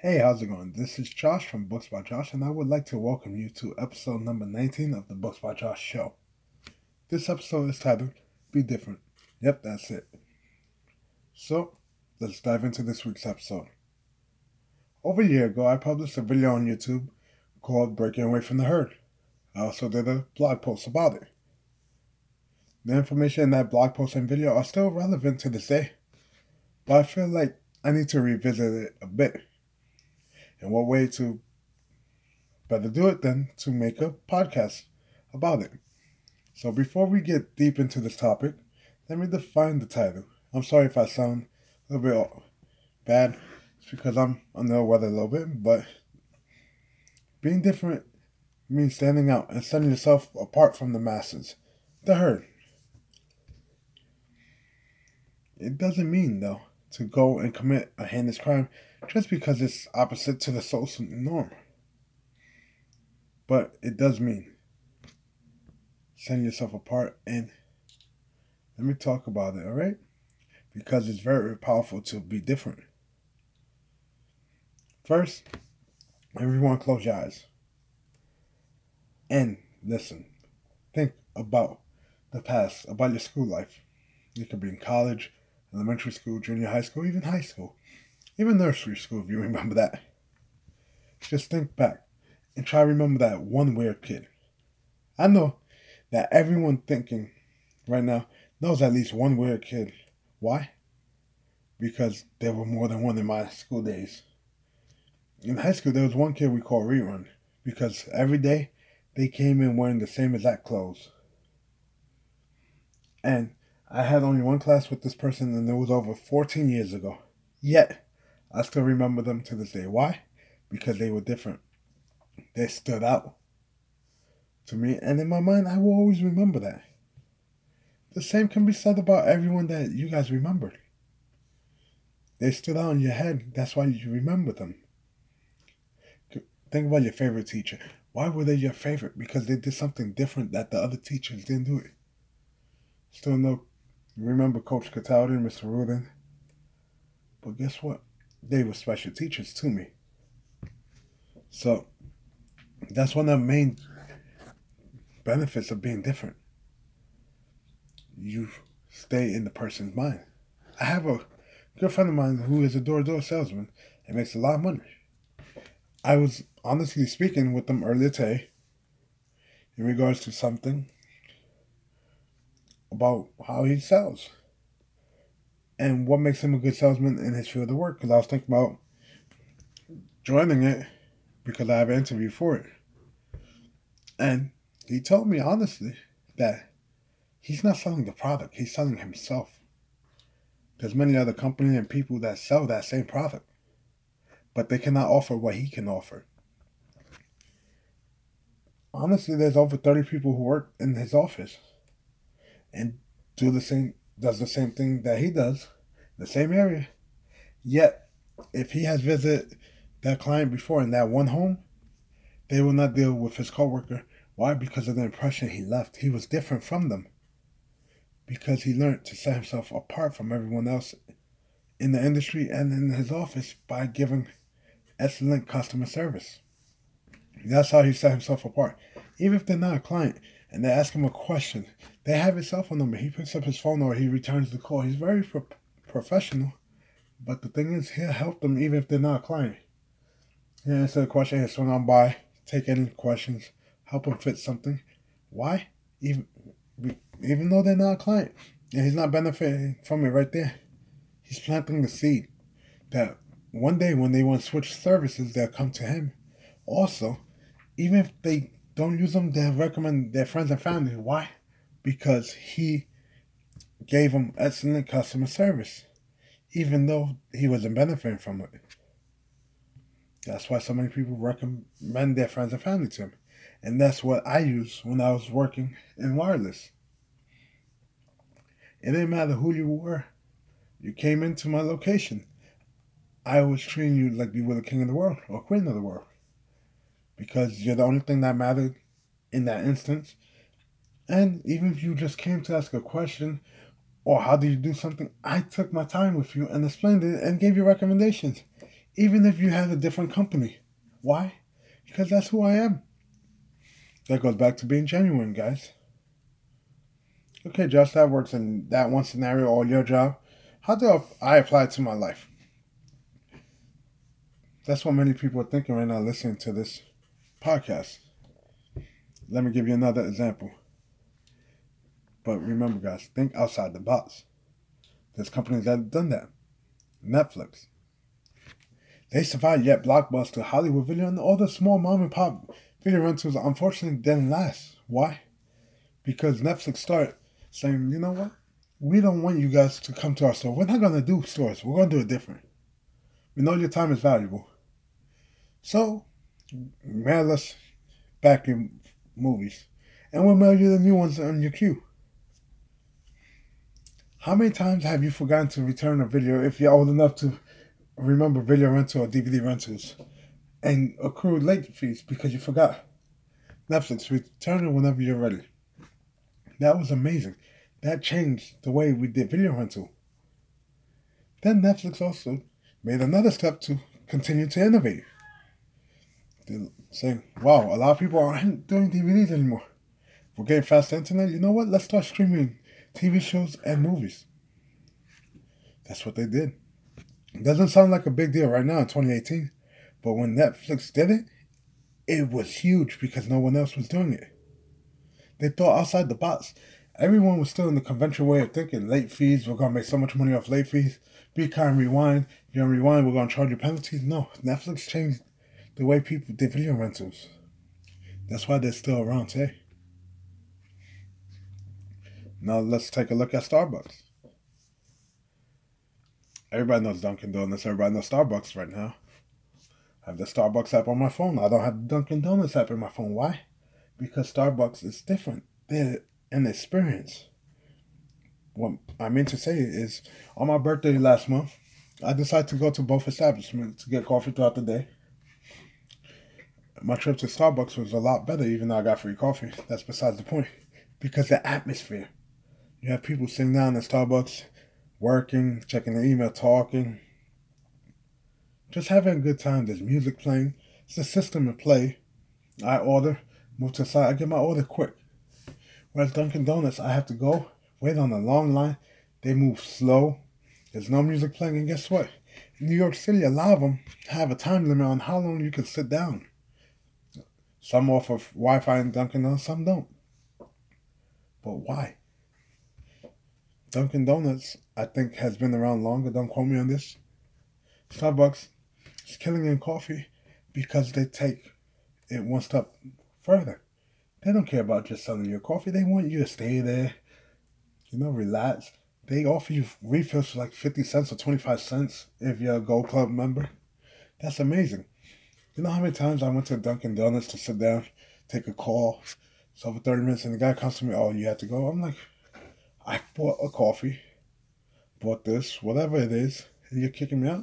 Hey, how's it going? This is Josh from Books by Josh, and I would like to welcome you to episode number 19 of the Books by Josh show. This episode is titled Be Different. Yep, that's it. So, let's dive into this week's episode. Over a year ago, I published a video on YouTube called Breaking Away from the Herd. I also did a blog post about it. The information in that blog post and video are still relevant to this day, but I feel like I need to revisit it a bit and what way to better do it than to make a podcast about it. So before we get deep into this topic, let me define the title. I'm sorry if I sound a little bit bad. It's because I'm under the weather a little bit, but being different means standing out and setting yourself apart from the masses, the herd. It doesn't mean, though, to go and commit a heinous crime just because it's opposite to the social norm. But it does mean setting yourself apart and let me talk about it, alright? Because it's very powerful to be different. First, everyone close your eyes. And listen. Think about the past, about your school life. You could be in college, elementary school, junior high school, even high school, even nursery school, if you remember that. Just think back and try to remember that one weird kid. I know that everyone thinking right now knows at least one weird kid. Why? Because there were more than one in my school days. In high school, there was one kid we called Rerun because every day they came in wearing the same exact clothes. And I had only one class with this person, and it was over 14 years ago. Yet, I still remember them to this day. Why? Because they were different. They stood out to me, and in my mind, I will always remember that. The same can be said about everyone that you guys remembered. They stood out in your head, that's why you remember them. Think about your favorite teacher. Why were they your favorite? Because they did something different that the other teachers didn't do it. Still no remember Coach Cataldi and Mr. Rudin? But guess what? They were special teachers to me. So that's one of the main benefits of being different. You stay in the person's mind. I have a good friend of mine who is a door to door salesman and makes a lot of money. I was honestly speaking with them earlier today in regards to something about how he sells and what makes him a good salesman in his field of work. Because I was thinking about joining it because I have an interview for it. And he told me honestly that he's not selling the product, he's selling himself. There's many other companies and people that sell that same product, but they cannot offer what he can offer. Honestly, there's over 30 people who work in his office and do the same does the same thing that he does, the same area. Yet, if he has visited that client before in that one home, they will not deal with his coworker. Why? Because of the impression he left. He was different from them. Because he learned to set himself apart from everyone else in the industry and in his office by giving excellent customer service. That's how he set himself apart. Even if they're not a client and they ask him a question, they have his cell phone number. He picks up his phone or he returns the call. He's very pro- professional. But the thing is, he'll help them even if they're not a client. He'll answer the question, he'll swing on by, take any questions, help them fit something. Why? Even even though they're not a client, and he's not benefiting from it right there. He's planting the seed that one day when they want to switch services, they'll come to him. Also, even if they don't use them, they'll recommend their friends and family. Why? because he gave them excellent customer service, even though he wasn't benefiting from it. That's why so many people recommend their friends and family to him. And that's what I used when I was working in wireless. It didn't matter who you were, you came into my location. I was treating you like you were the king of the world or queen of the world. Because you're the only thing that mattered in that instance and even if you just came to ask a question or how do you do something, I took my time with you and explained it and gave you recommendations. even if you had a different company. Why? Because that's who I am. That goes back to being genuine, guys. Okay, Josh, that works in that one scenario or your job. How do I apply it to my life? That's what many people are thinking right now listening to this podcast. Let me give you another example. But remember, guys, think outside the box. There's companies that have done that. Netflix. They survived, yet Blockbuster, Hollywood Video, and all the small mom and pop video rentals unfortunately didn't last. Why? Because Netflix started saying, you know what? We don't want you guys to come to our store. We're not going to do stores. We're going to do it different. We know your time is valuable. So, us back your movies. And we'll mail you the new ones on your queue. How many times have you forgotten to return a video if you're old enough to remember video rental or DVD rentals and accrue late fees because you forgot? Netflix, return it whenever you're ready. That was amazing. That changed the way we did video rental. Then Netflix also made another step to continue to innovate. They're saying, wow, a lot of people aren't doing DVDs anymore. We're getting fast internet. You know what? Let's start streaming TV shows and movies. That's what they did. It doesn't sound like a big deal right now in 2018, but when Netflix did it, it was huge because no one else was doing it. They thought outside the box. Everyone was still in the conventional way of thinking. Late fees, we're gonna make so much money off late fees. Be kind, rewind. If you don't rewind, we're gonna charge you penalties. No, Netflix changed the way people did video rentals. That's why they're still around today. Now let's take a look at Starbucks. Everybody knows Dunkin' Donuts. Everybody knows Starbucks right now. I have the Starbucks app on my phone. I don't have the Dunkin' Donuts app in my phone. Why? Because Starbucks is different. They're an experience. What I mean to say is, on my birthday last month, I decided to go to both establishments to get coffee throughout the day. My trip to Starbucks was a lot better, even though I got free coffee. That's besides the point. Because the atmosphere. You have people sitting down at Starbucks, working, checking the email, talking, just having a good time. There's music playing. It's a system in play. I order, move to the side, I get my order quick. Whereas Dunkin' Donuts, I have to go, wait on a long line. They move slow. There's no music playing, and guess what? In New York City, a lot of them have a time limit on how long you can sit down. Some offer Wi-Fi in Dunkin' Donuts, some don't. But why? Dunkin' Donuts, I think, has been around longer. Don't quote me on this. Starbucks is killing in coffee because they take it one step further. They don't care about just selling your coffee. They want you to stay there, you know, relax. They offer you refills for like 50 cents or 25 cents if you're a Gold Club member. That's amazing. You know how many times I went to Dunkin' Donuts to sit down, take a call, it's for 30 minutes, and the guy comes to me, oh, you have to go? I'm like, I bought a coffee, bought this, whatever it is, and you're kicking me out?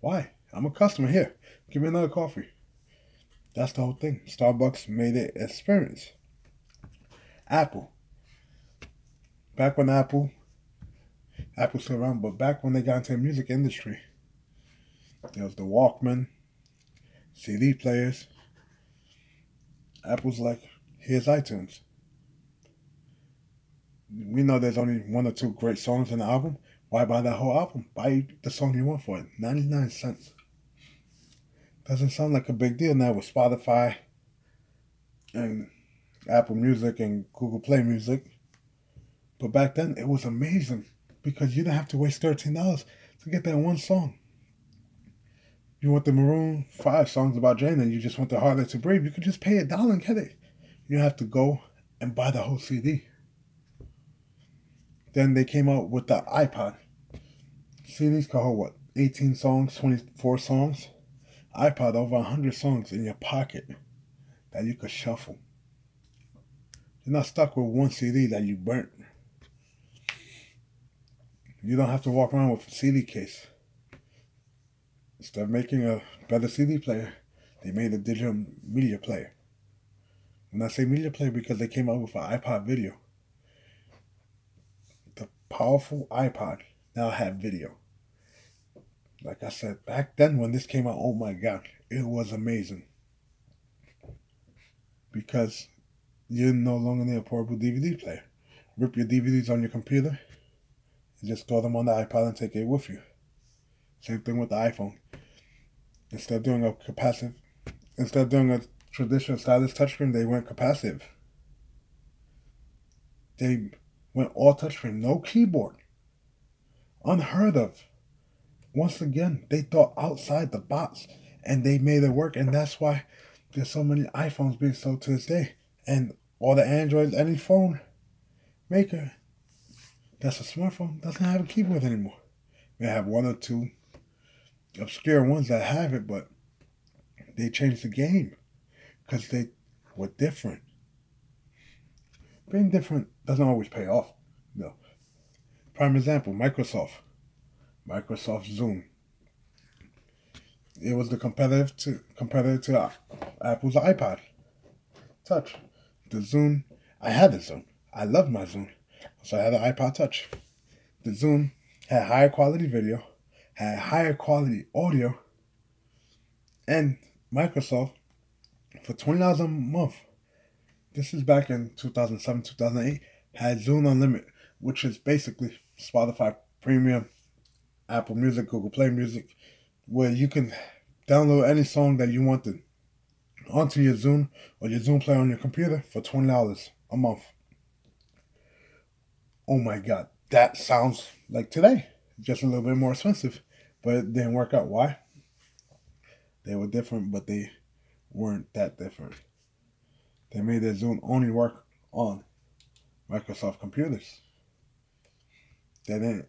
Why? I'm a customer here. Give me another coffee. That's the whole thing. Starbucks made it experience. Apple. Back when Apple, Apple's still around, but back when they got into the music industry, there was the Walkman, CD players. Apple's like, here's iTunes we know there's only one or two great songs in the album. Why buy that whole album? Buy the song you want for it. 99 cents. Doesn't sound like a big deal now with Spotify and Apple Music and Google Play Music. But back then, it was amazing because you didn't have to waste $13 to get that one song. You want the Maroon 5 songs about Jane and you just want the Harder to Breathe, you could just pay a dollar and get it. You have to go and buy the whole CD. Then they came out with the iPod. CDs could hold what? 18 songs, 24 songs? iPod over 100 songs in your pocket that you could shuffle. You're not stuck with one CD that you burnt. You don't have to walk around with a CD case. Instead of making a better CD player, they made a digital media player. When I say media player, because they came out with an iPod video The powerful iPod now have video. like I said, back then when this came out, oh my god, it was amazing. Because you no longer need a portable DVD player. Rip your DVDs on your computer and just throw them on the iPod and take it with you. Same thing with the iPhone. Instead of doing a capacitive, instead of doing a traditional stylus touchscreen, they went capacitive. They went all touchscreen, no keyboard. Unheard of. Once again, they thought outside the box and they made it work, and that's why there's so many iPhones being sold to this day. And all the Androids, any phone maker that's a smartphone doesn't have a keyboard anymore. They have one or two obscure ones that have it, but they changed the game because they were different. Being different doesn't always pay off. No. Prime example, Microsoft. Microsoft Zune. It was the competitive to competitor to Apple's iPod Touch. The Zune. I had the Zune. I loved my Zune, So I had the iPod Touch. The Zune had higher quality video, had higher quality audio, and Microsoft for twenty dollars a month. This is back in two thousand seven, two thousand eight. Had Zune Unlimited, which is basically Spotify Premium, Apple Music, Google Play Music, where you can download any song that you wanted onto your Zune or your Zune player on your computer for twenty dollars a month. Oh my god, that sounds like today, just a little bit more expensive, but it didn't work out. Why? They were different, but they weren't that different. They made their Zune only work on Microsoft computers. They didn't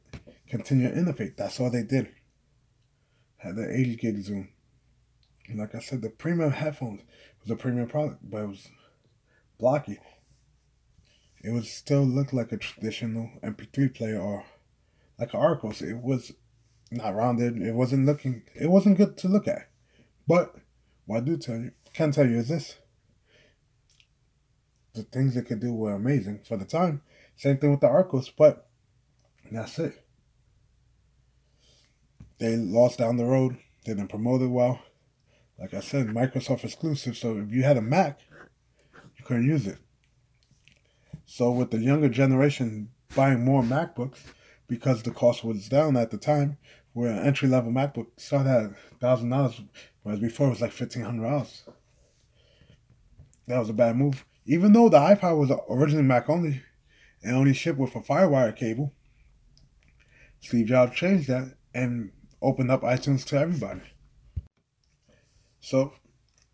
continue to innovate. That's all they did. Had the 80 gig Zune. And like I said, the premium headphones was a premium product, but it was blocky. It would still look like a traditional MP3 player or like an Archos. It was not rounded. It wasn't looking. It wasn't good to look at. But what I do tell you, can tell you is this: the things it could do were amazing for the time. Same thing with the Archos, but that's it. They lost down the road. They didn't promote it well. Like I said, Microsoft exclusive. So if you had a Mac, you couldn't use it. So with the younger generation buying more MacBooks because the cost was down at the time, where an entry level MacBook started at thousand dollars, whereas before it was like fifteen hundred dollars. That was a bad move. Even though the iPod was originally Mac only and only shipped with a FireWire cable, Steve Jobs changed that and opened up iTunes to everybody. So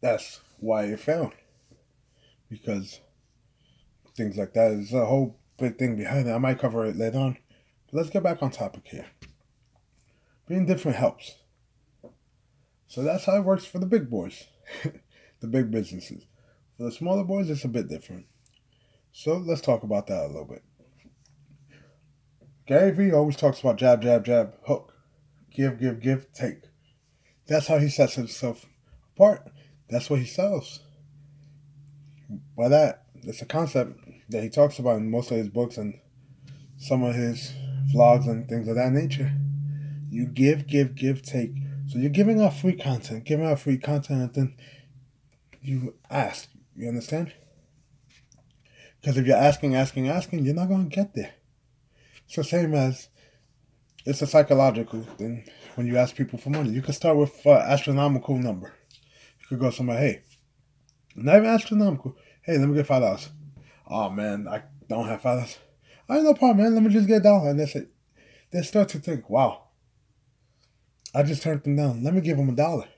that's why it failed. Because things like that is a whole big thing behind it. I might cover it later on. But let's get back on topic here. Being different helps. So that's how it works for the big boys, the big businesses. For the smaller boys, it's a bit different. So let's talk about that a little bit. Gary Vee always talks about jab, jab, jab, hook, give, give, give, take. That's how he sets himself apart. That's what he sells. By that, it's a concept that he talks about in most of his books and some of his vlogs and things of that nature. You give, give, give, take. So you're giving out free content, giving out free content, and then you ask. You understand? Because if you're asking, asking, asking, you're not going to get there. It's the same as it's a psychological thing when you ask people for money. You can start with an astronomical number You could go somewhere, hey, not even astronomical. Hey, let me get five dollars. Oh man, I don't have five dollars. I ain't no problem, man. Let me just get dollar. And they say, they start to think, wow, I just turned them down. Let me give them a dollar.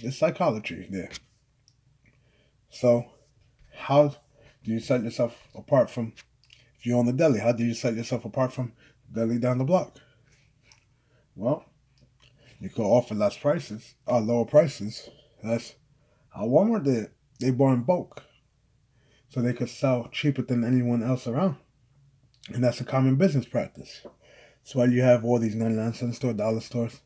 It's psychology there. So, how do you set yourself apart from, if you own the deli, how do you set yourself apart from deli down the block? Well, you could offer less prices, uh, lower prices. That's how Walmart did. They bought in bulk, so they could sell cheaper than anyone else around, and that's a common business practice. So while you have all these ninety-nine cent store, dollar stores,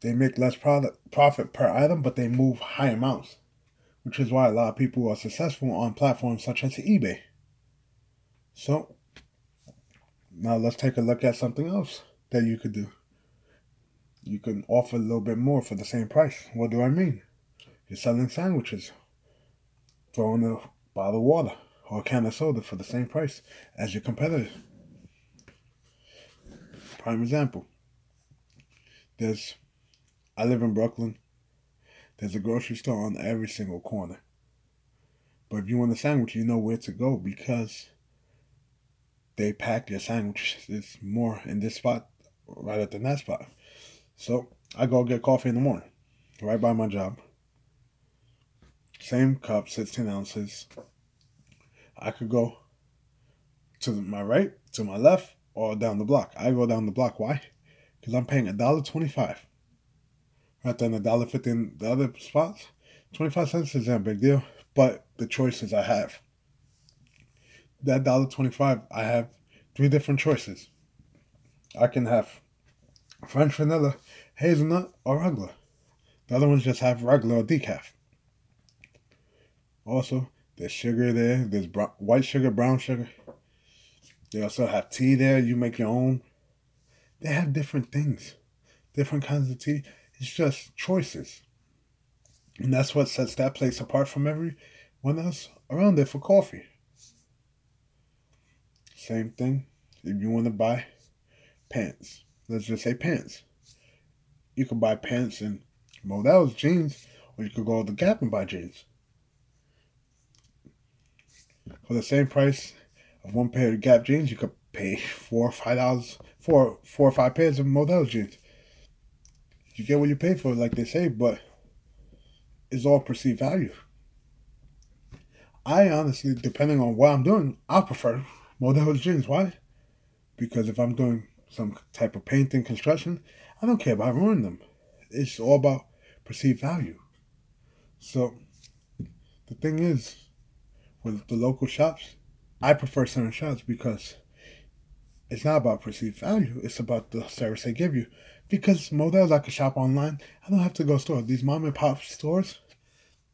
they make less product profit per item, but they move high amounts, which is why a lot of people are successful on platforms such as eBay. So now let's take a look at something else that you could do you can offer a little bit more for the same price. What do I mean? You're selling sandwiches, throwing a bottle of water or a can of soda for the same price as your competitors. Prime example. There's, I live in Brooklyn. There's a grocery store on every single corner. But if you want a sandwich, you know where to go because they pack your sandwiches more in this spot rather than that spot. So I go get coffee in the morning, right by my job. Same cup, 16 ounces. I could go to my right, to my left, or down the block. I go down the block. Why? Because I'm paying a dollar twenty-five. Right then, a dollar fifty in the other spots. Twenty-five cents isn't a big deal, but the choices I have. That dollar twenty-five, I have three different choices. I can have French vanilla, hazelnut, or regular. The other ones just have regular or decaf. Also, there's sugar there. There's brown, white sugar, brown sugar. They also have tea there. You make your own. They have different things, different kinds of tea. It's just choices. And that's what sets that place apart from everyone else around there for coffee. Same thing. If you want to buy pants, let's just say pants. You can buy pants in Modell's jeans, or you could go to the Gap and buy jeans. For the same price of one pair of Gap jeans, you could pay four or five dollars for four or five pairs of Modell jeans. You get what you pay for, like they say, but it's all perceived value. I honestly, depending on what I'm doing, I prefer Modell jeans. Why? Because if I'm doing some type of painting, construction, I don't care about ruining them. It's all about perceived value. So the thing is, the local shops, I prefer certain shops because it's not about perceived value. It's about the service they give you. Because Modell's I can shop online. I don't have to go store. These mom and pop stores,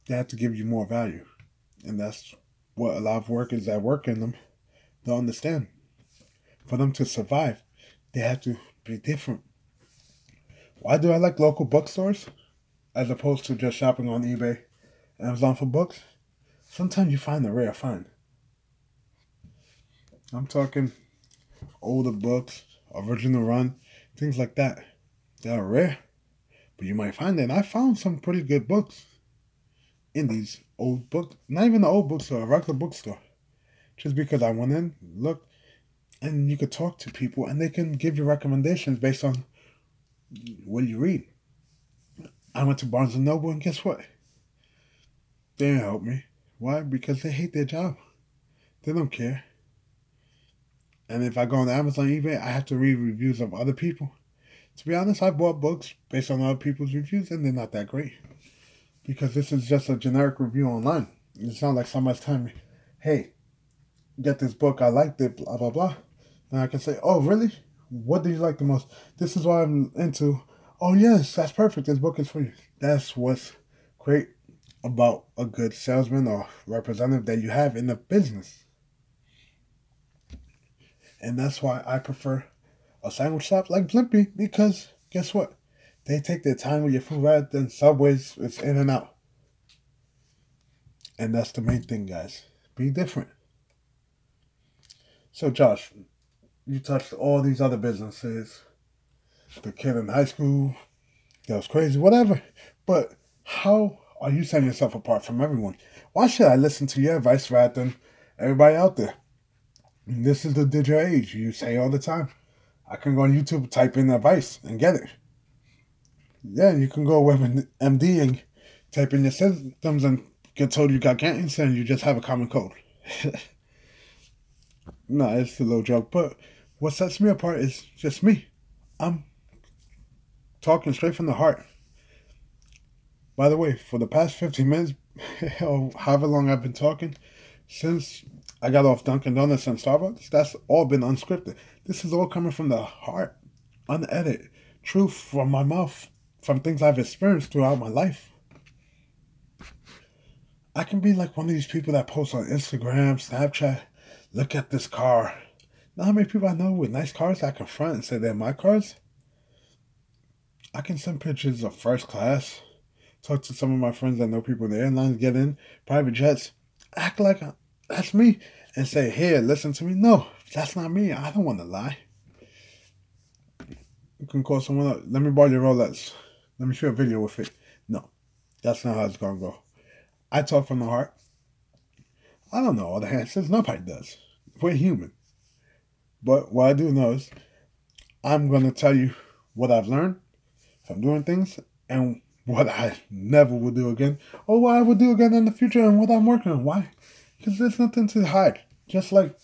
they have to give you more value. And that's what a lot of workers that work in them don't understand. For them to survive, they have to be different. Why do I like local bookstores as opposed to just shopping on eBay, Amazon for books? Sometimes you find the rare find. I'm talking older books, original run, things like that. They are rare, but you might find it. And I found some pretty good books in these old books. Not even the old bookstore, a regular bookstore. Just because I went in, looked, and you could talk to people and they can give you recommendations based on what you read. I went to Barnes and Noble and guess what? They didn't help me. Why? Because they hate their job. They don't care. And if I go on Amazon, eBay, I have to read reviews of other people. To be honest, I bought books based on other people's reviews, and they're not that great. Because this is just a generic review online. It's not like somebody's telling me, hey, get this book, I liked it, blah, blah, blah. And I can say, oh, really? What do you like the most? This is what I'm into. Oh, yes, that's perfect. This book is for you. That's what's great about a good salesman or representative that you have in the business. And that's why I prefer a sandwich shop like Blimpie because guess what? They take their time with your food rather than Subways. It's in and out. And that's the main thing, guys. Be different. So, Josh, you touched all these other businesses. The kid in high school, that was crazy, whatever. But how are you setting yourself apart from everyone? Why should I listen to your advice rather than everybody out there? This is the digital age. You say all the time. I can go on YouTube, type in advice, and get it. Yeah, you can go with MD and type in your symptoms and get told you got cancer and you just have a common cold. no, it's a little joke. But what sets me apart is just me. I'm talking straight from the heart. By the way, for the past 15 minutes, or however long I've been talking, since I got off Dunkin' Donuts and Starbucks, that's all been unscripted. This is all coming from the heart, unedited, truth from my mouth, from things I've experienced throughout my life. I can be like one of these people that post on Instagram, Snapchat, look at this car. Now how many people I know with nice cars I confront and say they're my cars? I can send pictures of first class. Talk to some of my friends that know people in the airlines, get in private jets, act like that's me, and say, "Here, listen to me." No, that's not me. I don't want to lie. You can call someone up. Let me borrow your Rolex. Let me shoot a video with it. No, that's not how it's gonna go. I talk from the heart. I don't know all the answers. Nobody does. We're human. But what I do know is I'm gonna tell you what I've learned from doing things and what I never will do again, or what I will do again in the future and what I'm working on. Why? Because there's nothing to hide. Just like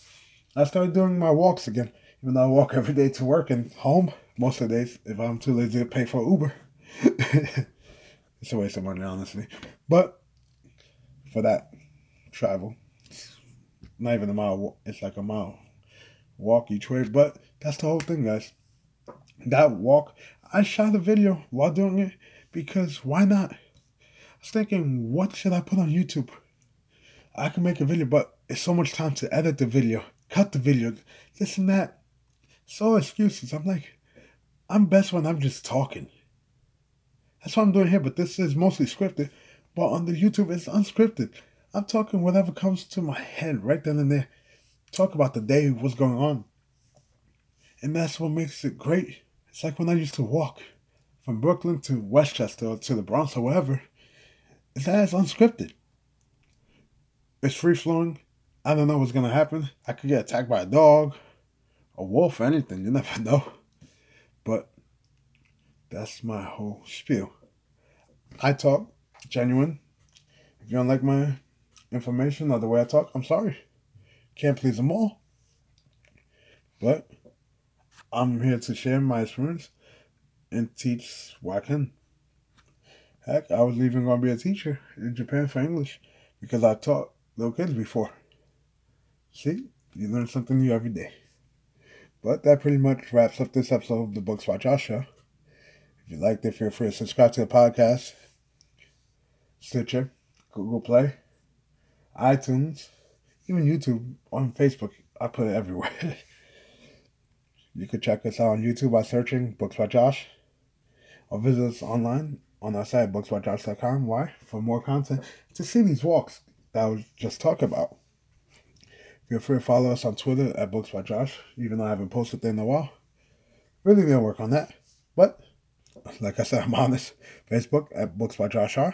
I started doing my walks again, even though I walk every day to work and home most of the days if I'm too lazy to pay for Uber. it's a waste of money, honestly. But for that travel, it's not even a mile, it's like a mile walk each way. But that's the whole thing, guys. That walk, I shot a video while doing it because why not? I was thinking, what should I put on YouTube? I can make a video, but it's so much time to edit the video, cut the video, this and that. So excuses. I'm like, I'm best when I'm just talking. That's what I'm doing here, but this is mostly scripted. But on the YouTube, it's unscripted. I'm talking whatever comes to my head right then and there. Talk about the day, what's going on. And that's what makes it great. It's like when I used to walk from Brooklyn to Westchester or to the Bronx or wherever. It's as unscripted. It's free flowing. I don't know what's gonna happen. I could get attacked by a dog, a wolf, or anything. You never know. But that's my whole spiel. I talk genuine. If you don't like my information or the way I talk, I'm sorry. Can't please them all. But I'm here to share my experience and teach can. Heck, I was even going to be a teacher in Japan for English because I taught little kids before. See, you learn something new every day. But that pretty much wraps up this episode of the Books by Josh Show. If you liked it, feel free to subscribe to the podcast, Stitcher, Google Play, iTunes, even YouTube, on Facebook. I put it everywhere. you could check us out on YouTube by searching Books by Josh or visit us online on our site, booksbyjosh.com. Why? For more content to see these walks that I was just talking about. Feel free to follow us on Twitter at Books by Josh, even though I haven't posted there in a while. Really gonna work on that. But like I said, I'm honest. Facebook at Books by Josh R.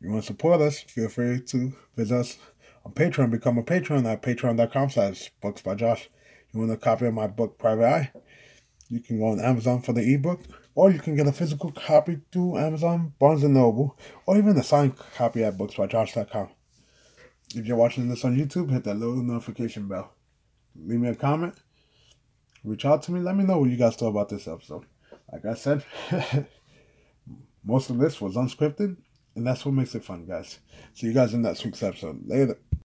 You want to support us, feel free to visit us on Patreon, become a patron at patreon.com slash books by Josh. You want a copy of my book Private Eye? You can go on Amazon for the ebook or you can get a physical copy through Amazon, Barnes & Noble, or even a signed copy at booksbyjosh.com. If you're watching this on YouTube, hit that little notification bell. Leave me a comment. Reach out to me. Let me know what you guys thought about this episode. Like I said, most of this was unscripted, and that's what makes it fun, guys. See you guys in next week's episode. Later.